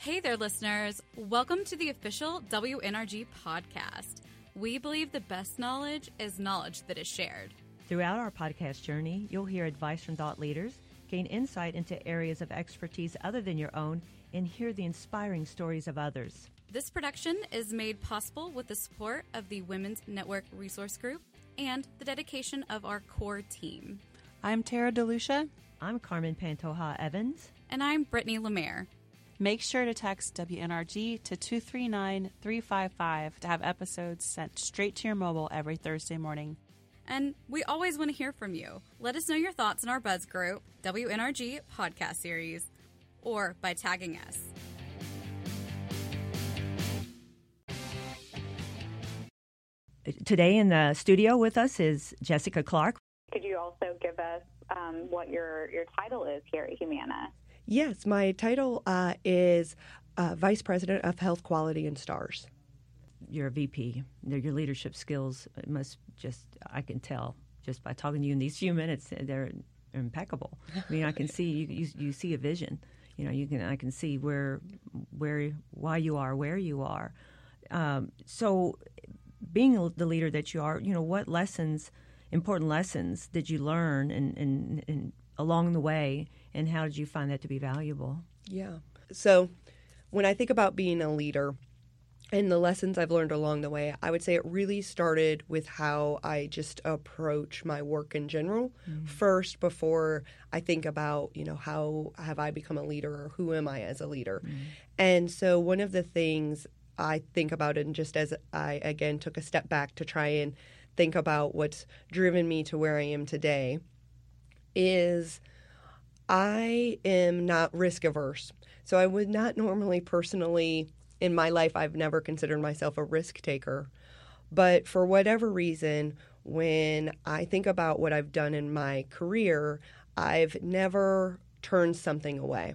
Hey there, listeners. Welcome to the official WNRG podcast. We believe the best knowledge is knowledge that is shared. Throughout our podcast journey, you'll hear advice from thought leaders, gain insight into areas of expertise other than your own, and hear the inspiring stories of others. This production is made possible with the support of the Women's Network Resource Group and the dedication of our core team. I'm Tara DeLucia. I'm Carmen Pantoja Evans. And I'm Brittany Lemaire. Make sure to text WNRG to 239 355 to have episodes sent straight to your mobile every Thursday morning. And we always want to hear from you. Let us know your thoughts in our Buzz group, WNRG Podcast Series, or by tagging us. Today in the studio with us is Jessica Clark. Could you also give us um, what your, your title is here at Humana? Yes, my title uh, is uh, Vice President of Health Quality and Stars. You're a VP. Your leadership skills must just, I can tell just by talking to you in these few minutes, they're impeccable. I mean, I can see you, you, you see a vision. You know, you can I can see where where why you are where you are. Um, so, being the leader that you are, you know, what lessons, important lessons, did you learn and, and, and along the way, and how did you find that to be valuable? Yeah. So, when I think about being a leader, and the lessons I've learned along the way, I would say it really started with how I just approach my work in general mm-hmm. first before I think about, you know, how have I become a leader or who am I as a leader. Mm-hmm. And so one of the things I think about and just as I again took a step back to try and think about what's driven me to where I am today is I am not risk averse. So I would not normally personally in my life, I've never considered myself a risk taker. But for whatever reason, when I think about what I've done in my career, I've never turned something away.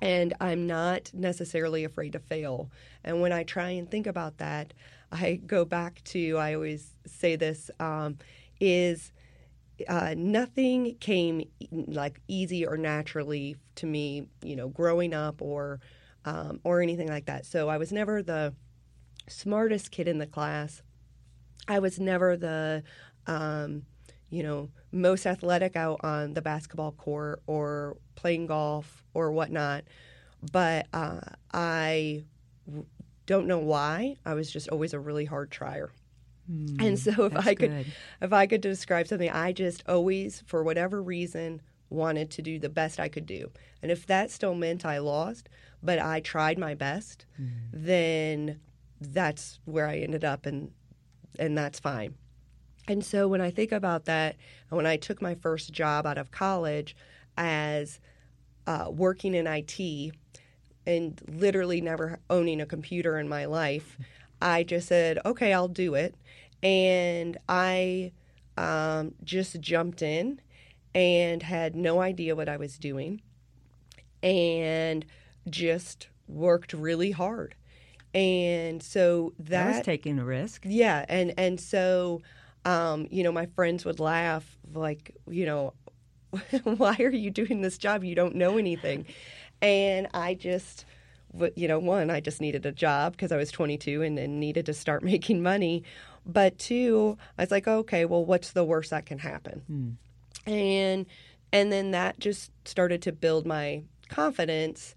And I'm not necessarily afraid to fail. And when I try and think about that, I go back to, I always say this, um, is uh, nothing came like easy or naturally to me, you know, growing up or um, or anything like that. So I was never the smartest kid in the class. I was never the, um, you know, most athletic out on the basketball court or playing golf or whatnot. But uh, I don't know why. I was just always a really hard trier. Mm, and so if I could good. if I could describe something, I just always for whatever reason wanted to do the best I could do. And if that still meant I lost, but I tried my best, mm. then that's where I ended up and and that's fine. And so when I think about that, when I took my first job out of college as uh, working in IT and literally never owning a computer in my life, I just said, okay, I'll do it. And I um, just jumped in and had no idea what I was doing and just worked really hard. And so that, that was taking a risk. Yeah, and and so um, you know, my friends would laugh like, you know, why are you doing this job? You don't know anything. And I just you know, one, I just needed a job because I was 22 and, and needed to start making money. But two, I was like, okay, well, what's the worst that can happen? Hmm and and then that just started to build my confidence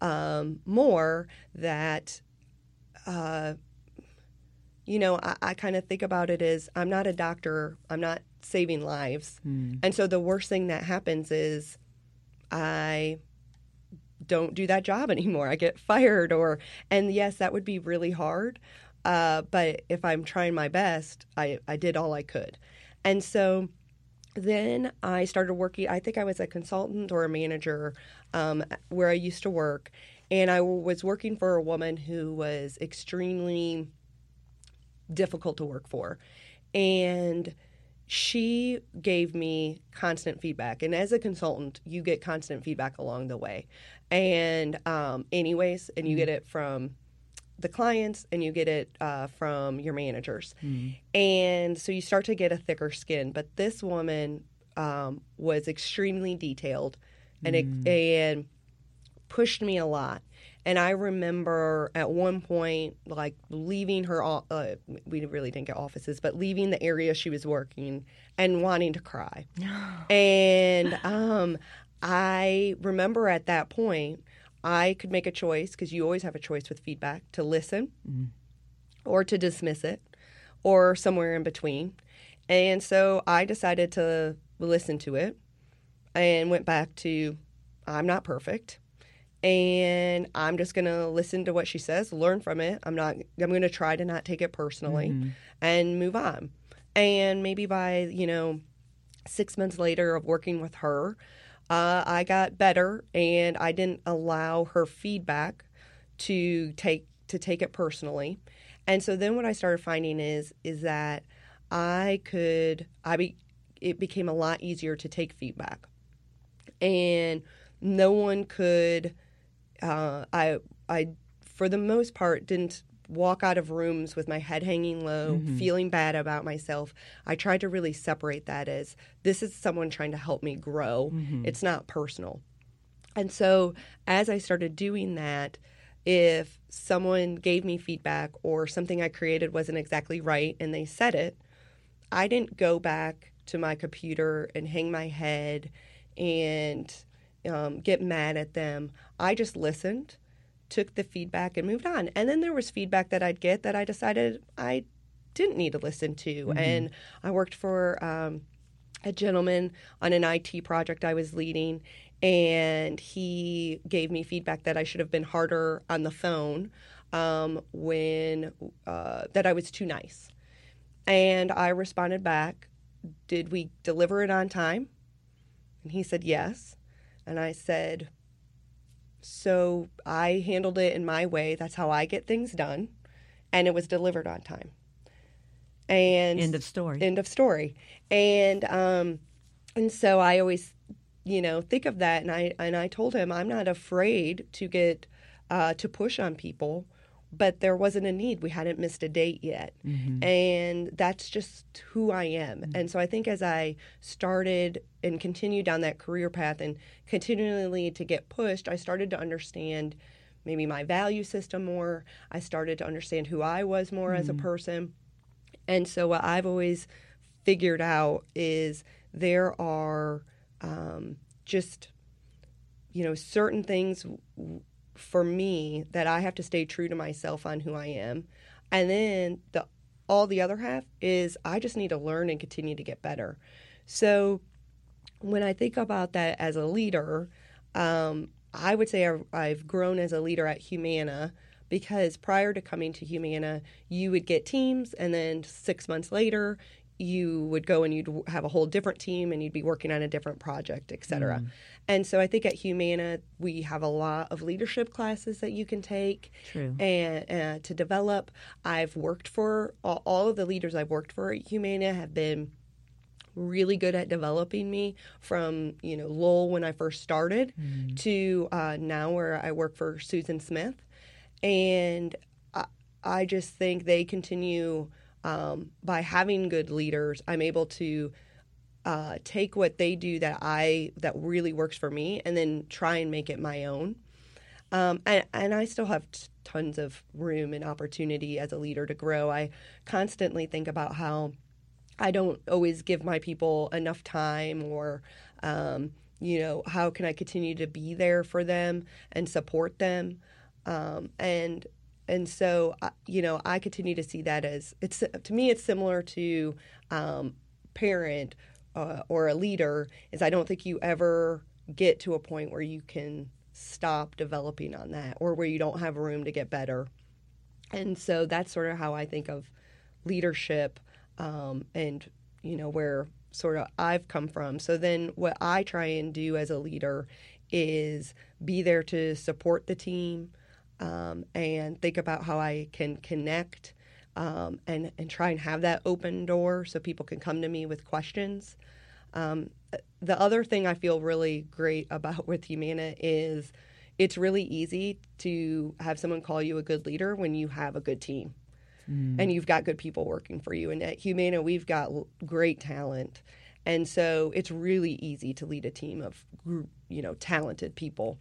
um, more that uh, you know i, I kind of think about it as i'm not a doctor i'm not saving lives mm. and so the worst thing that happens is i don't do that job anymore i get fired or and yes that would be really hard uh, but if i'm trying my best I, I did all i could and so then I started working. I think I was a consultant or a manager um, where I used to work, and I was working for a woman who was extremely difficult to work for, and she gave me constant feedback. And as a consultant, you get constant feedback along the way, and um, anyways, and you get it from the clients and you get it uh, from your managers. Mm. And so you start to get a thicker skin. But this woman um, was extremely detailed and, mm. it, and pushed me a lot. And I remember at one point, like leaving her, uh, we really didn't get offices, but leaving the area she was working and wanting to cry. and um, I remember at that point, I could make a choice because you always have a choice with feedback to listen mm-hmm. or to dismiss it or somewhere in between. And so I decided to listen to it and went back to I'm not perfect and I'm just going to listen to what she says, learn from it. I'm not I'm going to try to not take it personally mm-hmm. and move on. And maybe by, you know, 6 months later of working with her, uh, I got better and I didn't allow her feedback to take to take it personally. And so then what I started finding is is that I could I be it became a lot easier to take feedback. And no one could uh, I I for the most part didn't walk out of rooms with my head hanging low, feeling bad about myself. I tried to really separate that as this is someone trying to help me grow. It's not personal. And so as I started doing that, if someone gave me feedback or something I created wasn't exactly right and they said it, I didn't go back to my computer and hang my head and um, get mad at them. I just listened, took the feedback, and moved on. And then there was feedback that I'd get that I decided I didn't need to listen to. And I worked for um, a gentleman on an IT project I was leading, and he gave me feedback that I should have been harder on the phone um, when uh, that I was too nice. And I responded back, Did we deliver it on time? And he said, Yes. And I said, So I handled it in my way. That's how I get things done. And it was delivered on time. And End of story. End of story. And um, and so I always, you know, think of that. And I and I told him I'm not afraid to get uh, to push on people, but there wasn't a need. We hadn't missed a date yet, mm-hmm. and that's just who I am. Mm-hmm. And so I think as I started and continued down that career path and continually to get pushed, I started to understand maybe my value system more. I started to understand who I was more as a mm-hmm. person. And so what I've always figured out is there are um, just you know certain things w- for me that I have to stay true to myself on who I am, and then the all the other half is I just need to learn and continue to get better. So when I think about that as a leader, um, I would say I've, I've grown as a leader at Humana because prior to coming to Humana, you would get teams, and then six months later, you would go and you'd have a whole different team and you'd be working on a different project, et cetera. And so I think at Humana, we have a lot of leadership classes that you can take True. and uh, to develop. I've worked for all, all of the leaders I've worked for at Humana have been really good at developing me from you know Lowell when I first started to uh, now where I work for Susan Smith, and I, I just think they continue um, by having good leaders. I'm able to uh, take what they do that I that really works for me, and then try and make it my own. Um, and, and I still have t- tons of room and opportunity as a leader to grow. I constantly think about how I don't always give my people enough time or, um, you know, how can I continue to be there for them and support them? Um, and and so, I- you know, I continue to see that as it's to me, it's similar to um, parent uh, or a leader. Is I don't think you ever get to a point where you can stop developing on that or where you don't have room to get better. And so that's sort of how I think of leadership um, and, you know, where sort of I've come from. So then what I try and do as a leader is be there to support the team um, and think about how I can connect um, and, and try and have that open door so people can come to me with questions. Um, the other thing I feel really great about with Humana is it's really easy to have someone call you a good leader when you have a good team and you've got good people working for you. And at Humana, we've got great talent. And so it's really easy to lead a team of, you know, talented people.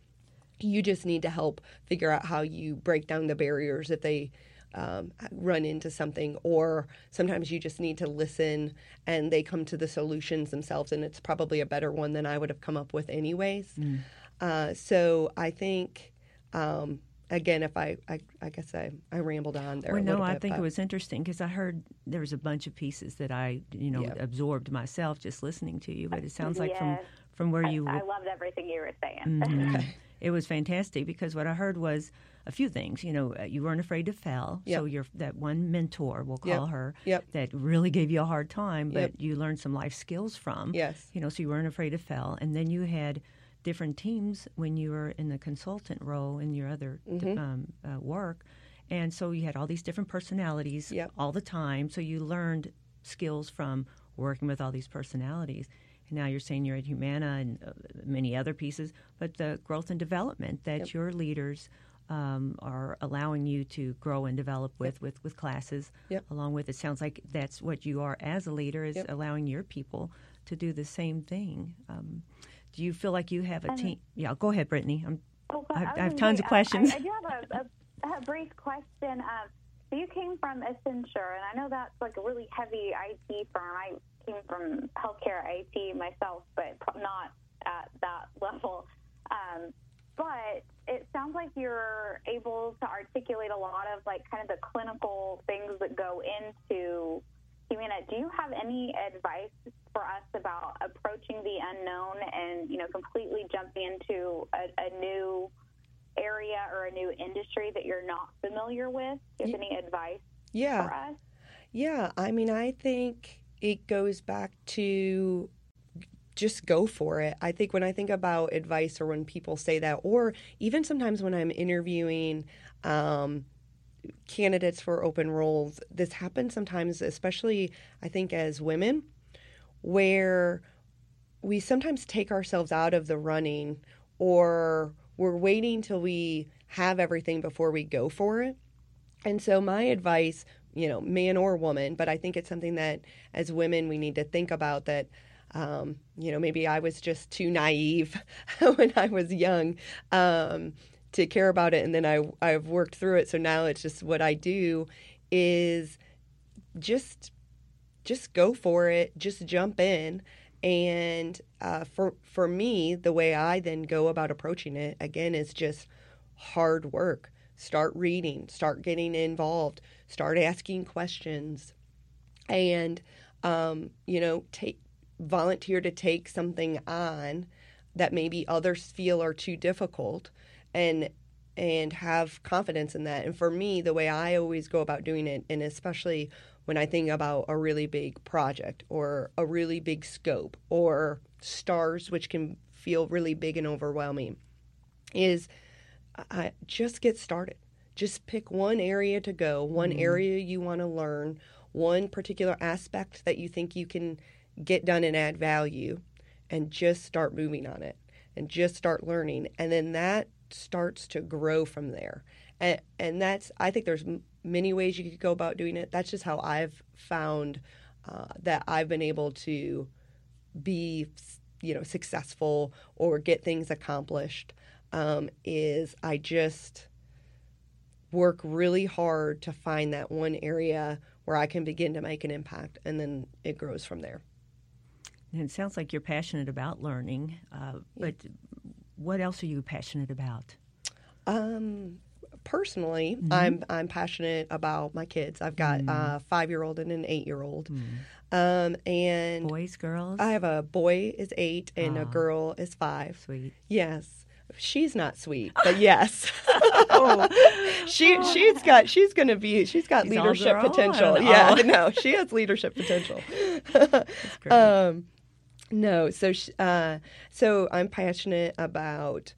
You just need to help figure out how you break down the barriers if they um, run into something, or sometimes you just need to listen and they come to the solutions themselves, and it's probably a better one than I would have come up with, anyways. Mm. Uh, so I think. Um, again, if I, I, I guess I, I rambled on there. Well, a no, little I bit, think but- it was interesting because I heard there was a bunch of pieces that I, you know, Yeah. absorbed myself just listening to you. But it sounds like from Yes. from where I, you I loved everything you were saying. Mhm. It was fantastic because what I heard was a few things. You know, uh, you weren't afraid to fail. So Yep. you're that one mentor, we'll call Yep. her, Yep. that really gave you a hard time, but you learned some life skills from. Yes. You know, so you weren't afraid to fail. And then you had different teams when you were in the consultant role in your other Mm-hmm. um, uh, work. And so you had all these different personalities all the time. So you learned skills from working with all these personalities. And now you're saying you're at Humana and uh, many other pieces, but the growth and development that your leaders um, are allowing you to grow and develop with, with, with classes. Yep. Along with it sounds like that's what you are as a leader is Yep. allowing your people to do the same thing. Um, do you feel like you have a team? Yeah, go ahead, Brittany. I'm, Oh, I have- I have tons say, of questions. I, I do have a, a, a brief question. Um, so you came from Accenture, and I know that's like a really heavy IT firm. I came from healthcare IT myself, but not at that level. Um, but it sounds like you're able to articulate a lot of like kind of the clinical things that go into Humana. Do you have any advice for us about approaching the unknown and you know completely jumping into a, a new area or a new industry that you're not familiar with? Do you have any advice Yeah. for us? Yeah, I mean, I think it goes back to just go for it. I think when I think about advice or when people say that, or even sometimes when I'm interviewing um, candidates for open roles, this happens sometimes, especially I think as women, where we sometimes take ourselves out of the running or we're waiting till we have everything before we go for it. And so, my advice, you know, man or woman, but I think it's something that as women we need to think about that, um, you know, maybe I was just too naive when I was young um, to care about it. And then I, I've worked through it. So now it's just what I do is just just go for it, just jump in. And uh, for for me, the way I then go about approaching it again is just hard work. Start reading, start getting involved, start asking questions, and um, you know, take volunteer to take something on that maybe others feel are too difficult, and and have confidence in that. And for me, the way I always go about doing it, and especially when I think about a really big project or a really big scope or stars, which can feel really big and overwhelming, is I just get started. Just pick one area to go, one area you want to learn, one particular aspect that you think you can get done and add value, and just start moving on it and just start learning. And then that starts to grow from there. And, and that's, I think there's m- many ways you could go about doing it. That's just how I've found uh, that I've been able to be you know successful or get things accomplished um, is I just work really hard to find that one area where I can begin to make an impact, and then it grows from there. and it sounds like you're passionate about learning, uh, but what else are you passionate about? Um, personally, I'm I'm passionate about my kids. I've got a five year old and an eight year old, um, and Boys, girls? I have a boy is eight and a Ah. girl is five. Sweet. Yes. She's not sweet, but yes. she she's got she's gonna be she's got She's leadership potential. Oh. Yeah, no, she has leadership potential. um, no, so sh- uh, so I'm passionate about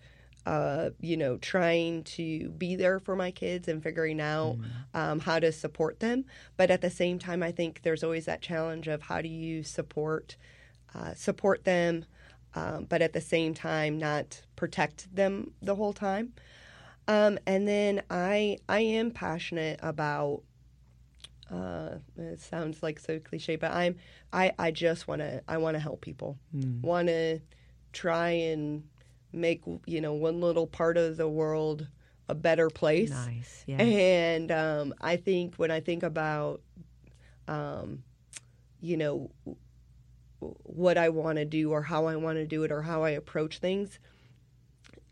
uh, you know trying to be there for my kids and figuring out um, how to support them, but at the same time, I think there's always that challenge of how do you support uh, support them um, but at the same time not protect them the whole time. Um, and then I I am passionate about. Uh, it sounds like so cliche, but I'm I I just want to I want to help people. Want to try and make you know one little part of the world a better place. Nice. Yeah. And um, I think when I think about, um, you know, what I want to do or how I want to do it or how I approach things,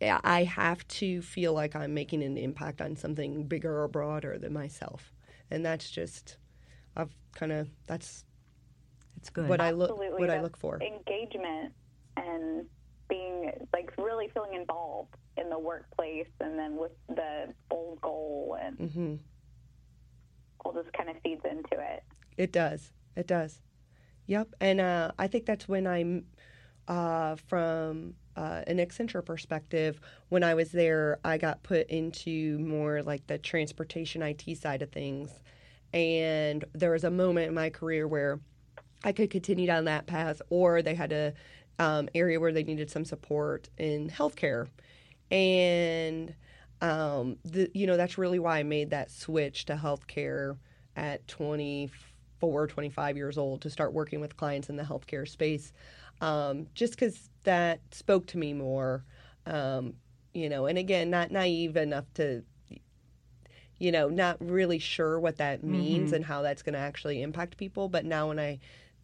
I have to feel like I'm making an impact on something bigger or broader than myself. And that's just, I've kind of, that's It's good. what I look, Absolutely, what I look for. Engagement and being like really feeling involved in the workplace, and then with the bold goal, and hmm all just kind of feeds into it. It does. It does. Yep. And uh, I think that's when I'm, uh, from uh, an Accenture perspective, when I was there, I got put into more like the transportation IT side of things. And there was a moment in my career where I could continue down that path, or they had a um, area where they needed some support in healthcare. And um, the, you know that's really why I made that switch to healthcare at 24, 25 years old to start working with clients in the healthcare space, um, just because that spoke to me more. Um, you know, and again, not naive enough to, you know, not really sure what that means and how that's going to actually impact people. But now when I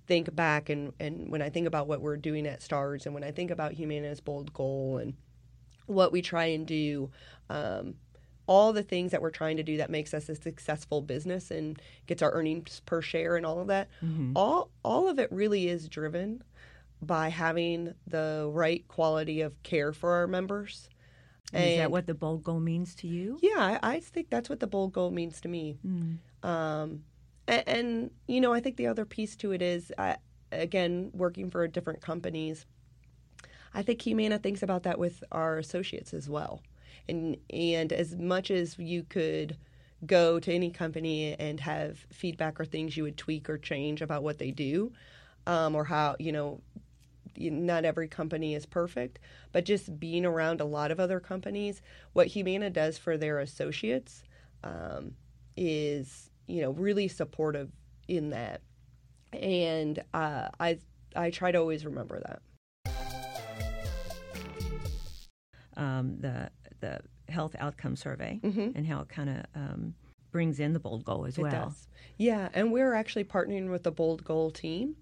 think back and, and when I think about what we're doing at STARS and when I think about Humana's bold goal and what we try and do, um, all the things that we're trying to do that makes us a successful business and gets our earnings per share and all of that, all all of it really is driven by having the right quality of care for our members. And is that what the bold goal means to you? yeah, I, I think that's what the bold goal means to me. Um, and, and you know, I think the other piece to it is, I, again, working for different companies. I think Humana thinks about that with our associates as well. And and as much as you could go to any company and have feedback or things you would tweak or change about what they do, um, or how you know not every company is perfect, but just being around a lot of other companies, what Humana does for their associates um, is, you know, really supportive in that. And uh, I I try to always remember that. Um, the the health outcome survey and how it kind of um, brings in the bold goal as It well. does. Yeah, and we're actually partnering with the Bold Goal team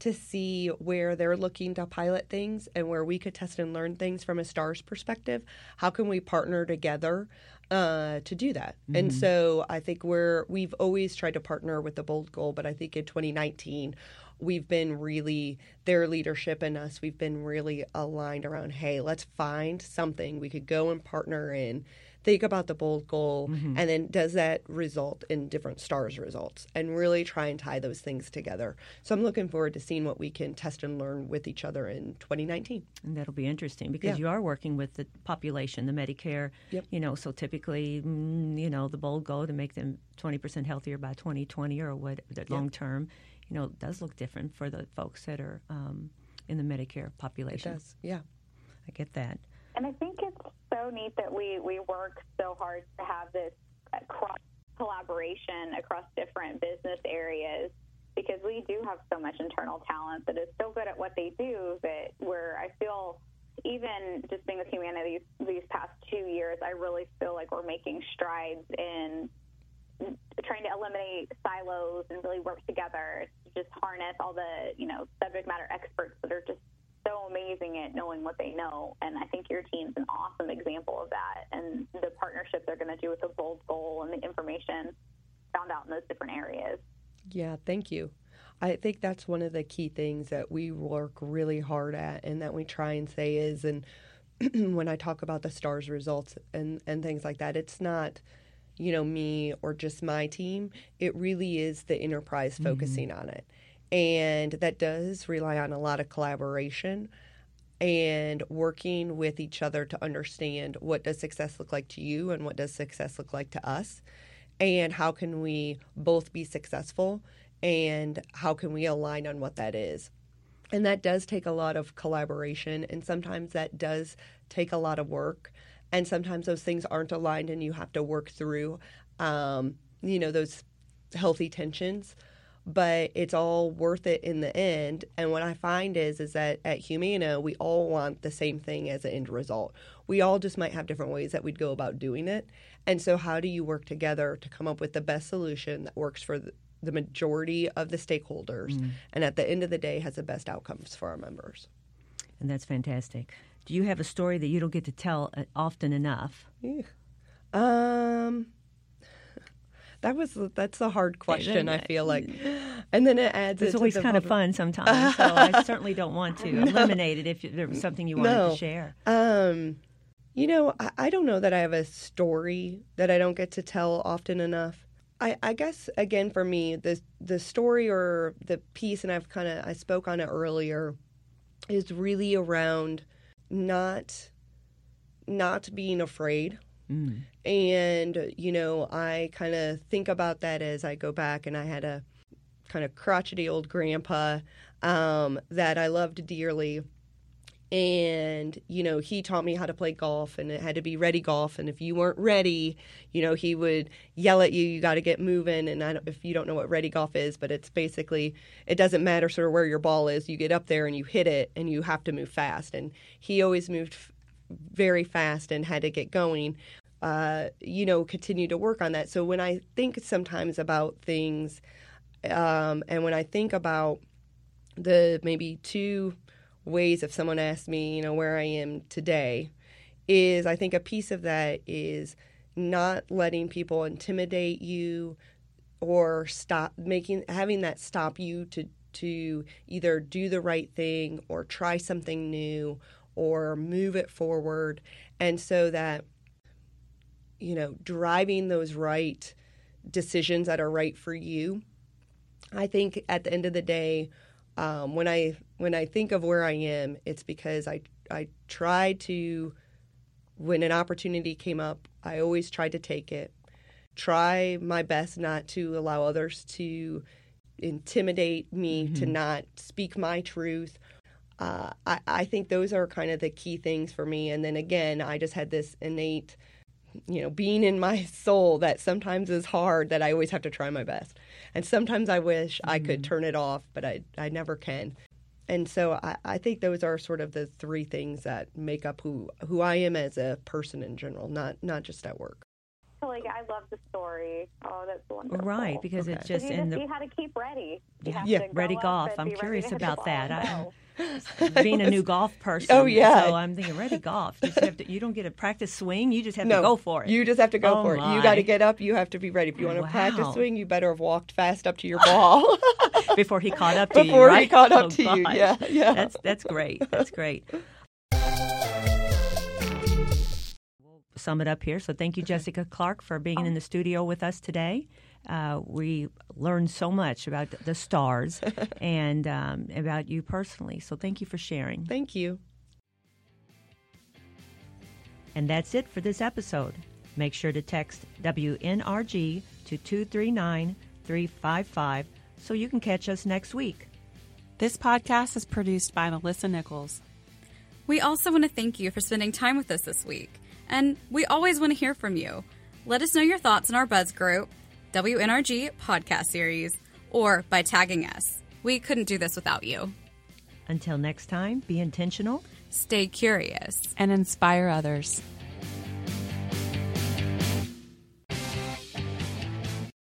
to see where they're looking to pilot things and where we could test and learn things from a STARS perspective. How can we partner together uh, to do that? And so I think we're we've always tried to partner with the Bold Goal, but I think in 2019 we've been really their leadership and us we've been really aligned around hey let's find something we could go and partner in think about the bold goal and then does that result in different stars results and really try and tie those things together so i'm looking forward to seeing what we can test and learn with each other in 2019 And that'll be interesting because Yeah. you are working with the population, the Medicare. Yep. You know, so typically, mm, you know, the bold goal to make them 20% healthier by 2020 or what the long term, you know, does look different for the folks that are um, in the Medicare it population. does yeah I get that. And I think it's so neat that we, we work so hard to have this cross collaboration across different business areas because we do have so much internal talent that is so good at what they do that where I feel even just being with Humana these, these past two years, I really feel like we're making strides in trying to eliminate silos and really work together to just harness all the you know subject matter experts that are just so amazing at knowing what they know and i think your team's an awesome example of that and the partnership they're going to do with the bold goal and the information found out in those different areas Yeah, thank you. I think that's one of the key things that we work really hard at and that we try and say is and when I talk about the stars results and and things like that, it's not you know me or just my team. It really is the enterprise mm-hmm. focusing on it. And that does rely on a lot of collaboration and working with each other to understand what does success look like to you and what does success look like to us and how can we both be successful and how can we align on what that is. And that does take a lot of collaboration and sometimes that does take a lot of work and sometimes those things aren't aligned and you have to work through um, you know those healthy tensions but it's all worth it in the end. And what I find is is that at Humana, we all want the same thing as an end result. We all just might have different ways that we'd go about doing it. And so, how do you work together to come up with the best solution that works for the, the majority of the stakeholders, and at the end of the day, has the best outcomes for our members? And that's fantastic. Do you have a story that you don't get to tell uh, often enough? Um, that was that's a hard question. I feel like, and then it adds. It's it always kind of fun sometimes. So I certainly don't want to eliminate it if there was something you wanted No. to share. Um, you know, I, I don't know that I have a story that I don't get to tell often enough. I, I guess again for me, the the story or the piece, and I've kind of I spoke on it earlier, is really around not not being afraid. And you know, I kind of think about that as I go back, and I had a kind of crotchety old grandpa um, that I loved dearly. And you know he taught me how to play golf and it had to be ready golf. And if you weren't ready you know he would yell at you you got to get moving. And I don't, if you don't know what ready golf is but it's basically it doesn't matter sort of where your ball is. You get up there and you hit it and you have to move fast. And he always moved very fast and had to get going uh, you know continue to work on that. So when i think sometimes about things um, and when i think about the maybe two ways if someone asked me, you know, where I am today, is I think a piece of that is not letting people intimidate you or stop making having that stop you to to either do the right thing or try something new or move it forward and so that you know driving those right decisions that are right for you i think at the end of the day um, when I when I think of where I am, it's because I I tried to when an opportunity came up, I always tried to take it. Try my best not to allow others to intimidate me, to not speak my truth. Uh, I, I think those are kind of the key things for me. And then again, I just had this innate, you know, being in my soul that sometimes is hard that I always have to try my best. And sometimes I wish I could turn it off, but I, I never can. And so I, I think those are sort of the three things that make up who, who I am as a person in general, not not just at work. So like I love the story. Oh, that's wonderful. Right, because it's Okay. just you in just the you how to keep ready. You have Yeah, to go ready up golf. I'm curious to hit the about that. I- go. Being a new golf person. Oh, yeah. So I'm thinking ready golf. You, just have to, you don't get a practice swing. You just have no, to go for it. You just have to go Oh, for it. You got to get up. You have to be ready. If you want to Wow. practice swing, you better have walked fast up to your ball. before he caught up to you. Before he caught up Oh, to you. Yeah, yeah. That's that's great. That's great. We'll sum it up here. So thank you, Jessica Clark, for being in the studio with us today. Uh, we learned so much about the stars and um, about you personally. So thank you for sharing. Thank you. And that's it for this episode. Make sure to text WNRG to 239 355 so you can catch us next week. This podcast is produced by Melissa Nichols. We also want to thank you for spending time with us this week. And we always want to hear from you. Let us know your thoughts in our Buzz group, WNRG podcast series, or by tagging us. We couldn't do this without you. Until next time, be intentional. Stay curious. and inspire others.